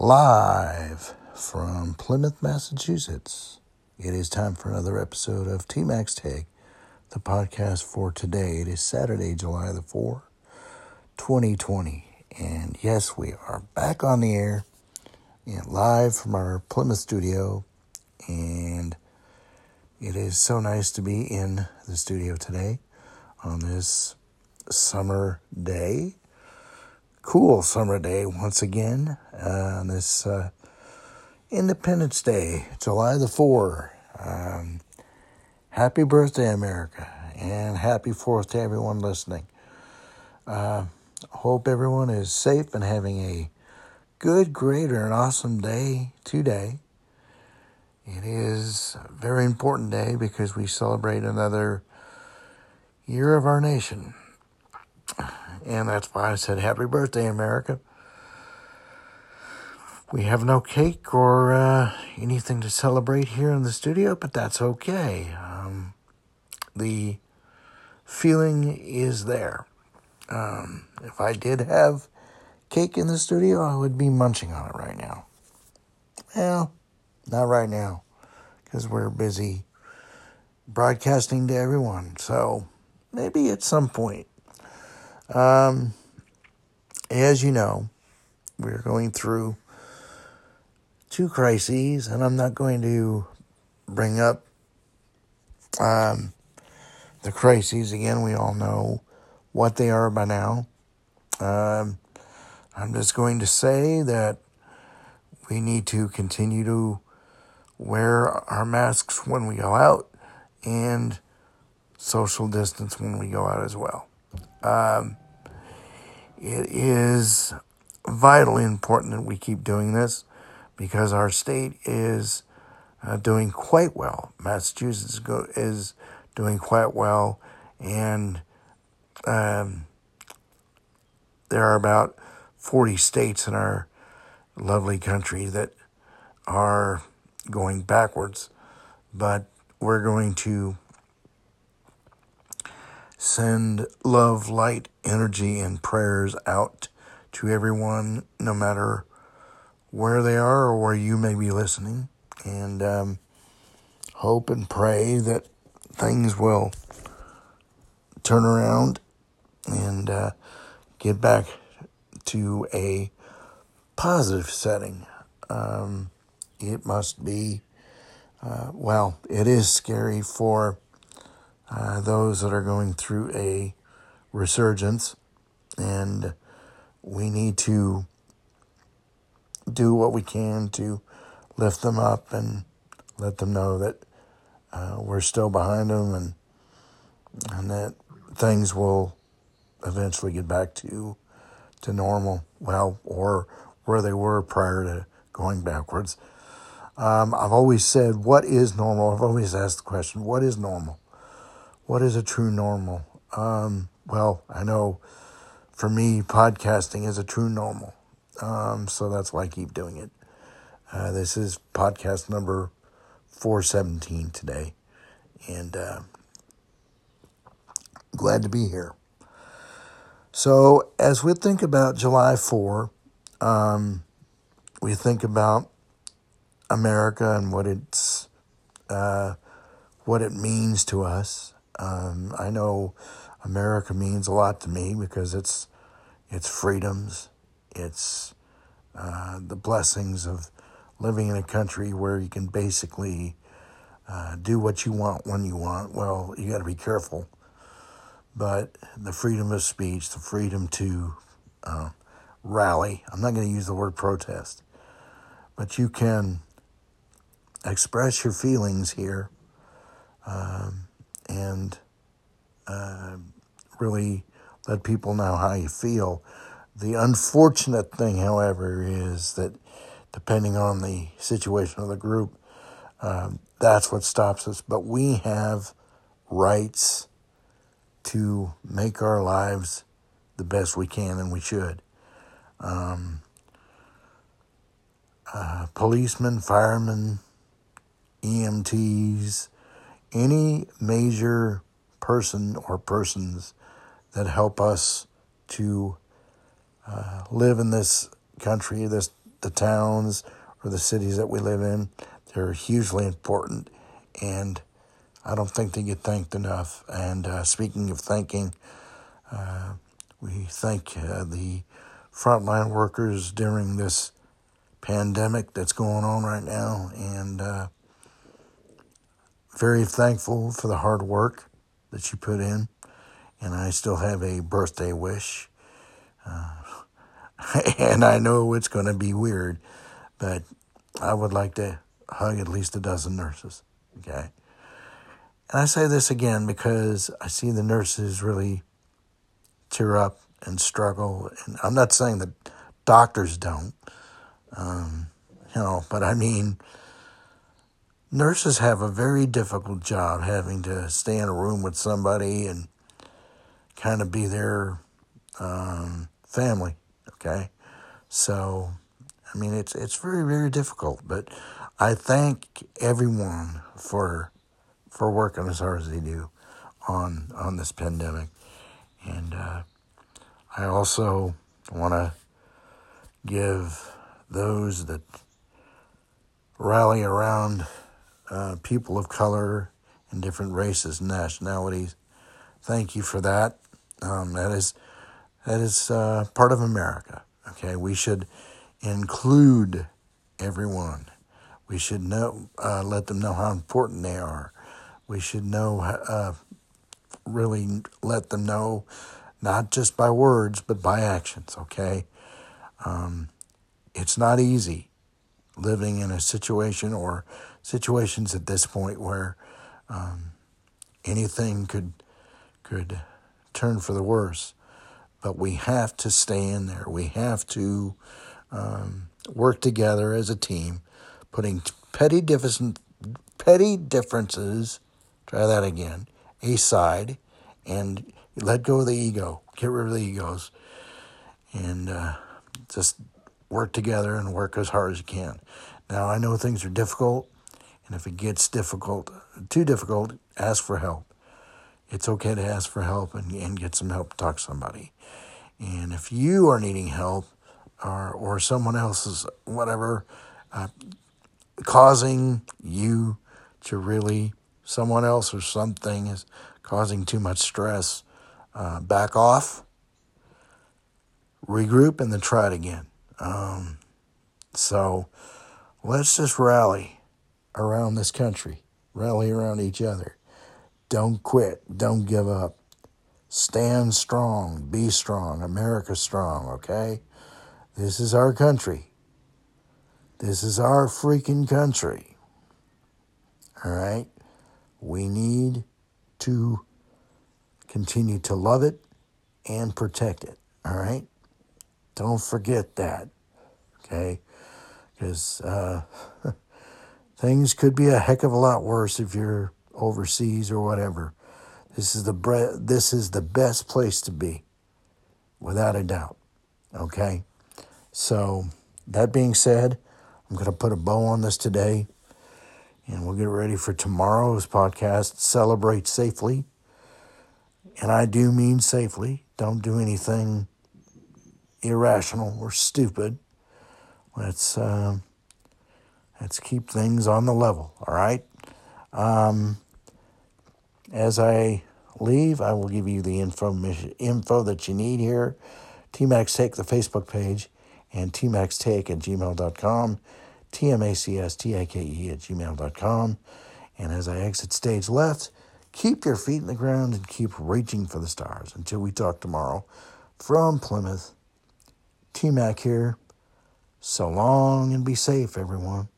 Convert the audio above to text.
live from Plymouth, Massachusetts. It is time for another episode of TMAC's Take, the podcast for today. It is Saturday, July the 4th, 2020. And yes, we are back on the air and live from our Plymouth studio. And it is so nice to be in the studio today on this summer day. Cool summer day once again uh, on this uh, Independence Day, July the 4th. Um, happy birthday, America, and happy 4th to everyone listening. Uh, hope everyone is safe and having a good, great, or an awesome day today. It is a very important day because we celebrate another year of our nation. And that's why I said happy birthday, America. We have no cake or uh, anything to celebrate here in the studio, but that's okay. Um, the feeling is there. Um, if I did have cake in the studio, I would be munching on it right now. Well, not right now, because we're busy broadcasting to everyone. So maybe at some point. Um, as you know, we're going through two crises, and I'm not going to bring up um, the crises again. We all know what they are by now. Um, I'm just going to say that we need to continue to wear our masks when we go out and social distance when we go out as well. Um, it is vitally important that we keep doing this because our state is uh, doing quite well. Massachusetts go, is doing quite well, and um, there are about 40 states in our lovely country that are going backwards, but we're going to send love, light, energy, and prayers out to everyone, no matter where they are or where you may be listening, and um, hope and pray that things will turn around and uh, get back to a positive setting. Um, it must be, uh, well, it is scary for uh, those that are going through a resurgence, and we need to do what we can to lift them up and let them know that uh, we're still behind them and and that things will eventually get back to to normal, well, or where they were prior to going backwards. Um, I've always said, what is normal? I've always asked the question, what is normal? What is a true normal? Um, well, I know for me, podcasting is a true normal. Um, so that's why I keep doing it. Uh, this is podcast number 417 today. And uh, glad to be here. So, as we think about July 4, um, we think about America and what it's uh, what it means to us. Um, I know America means a lot to me because it's it's freedoms, it's uh, the blessings of living in a country where you can basically uh, do what you want when you want. Well, you got to be careful, but the freedom of speech, the freedom to uh, rally. I'm not going to use the word protest, but you can express your feelings here um, really let people know how you feel. The unfortunate thing, however, is that depending on the situation of the group, um, that's what stops us. But we have rights to make our lives the best we can, and we should. Um, uh, policemen, firemen, EMTs, any major person or persons that help us to uh, live in this country, this the towns or the cities that we live in. They're hugely important, and I don't think they get thanked enough. And uh, speaking of thanking, uh, we thank uh, the frontline workers during this pandemic that's going on right now, and uh, very thankful for the hard work that you put in. And I still have a birthday wish. Uh, and I know it's going to be weird, but I would like to hug at least a dozen nurses. Okay. And I say this again because I see the nurses really tear up and struggle. And I'm not saying that doctors don't, um, you know, but I mean, nurses have a very difficult job having to stay in a room with somebody and kind of be their um, family. Okay, so I mean, it's it's very very difficult, but I thank everyone for for working as hard as they do on on this pandemic, and uh, I also want to give those that rally around uh, people of color and different races and nationalities. Thank you for that. Um, that is that is uh, part of America. Okay, we should include everyone. We should know, uh, let them know how important they are. We should know, uh, really let them know, not just by words, but by actions. Okay, um, it's not easy living in a situation or situations at this point where um, anything could could turn for the worse. But we have to stay in there. We have to um, work together as a team, putting petty differences, petty differences. Try that again. Aside, and let go of the ego. Get rid of the egos, and uh, just work together and work as hard as you can. Now I know things are difficult, and if it gets difficult, too difficult, ask for help. It's okay to ask for help and, and get some help. Talk to somebody. And if you are needing help, or or someone else's whatever uh, causing you to really someone else or something is causing too much stress uh, back off regroup and then try it again um, so let's just rally around this country rally around each other don't quit don't give up stand strong be strong america strong okay this is our country. This is our freaking country. All right? We need to continue to love it and protect it. All right? Don't forget that. Okay? Because uh, things could be a heck of a lot worse if you're overseas or whatever. This is the bre- this is the best place to be, without a doubt. Okay? So, that being said, I'm going to put a bow on this today and we'll get ready for tomorrow's podcast. Celebrate safely. And I do mean safely. Don't do anything irrational or stupid. Let's uh, let's keep things on the level. All right. Um, as I leave, I will give you the info info that you need here. TMAC's Take the Facebook page and tmacstake at gmail.com, T-M-A-C-S-T-A-K-E at gmail.com. And as I exit stage left, keep your feet in the ground and keep reaching for the stars. Until we talk tomorrow, from Plymouth, T-Mac here. So long and be safe, everyone.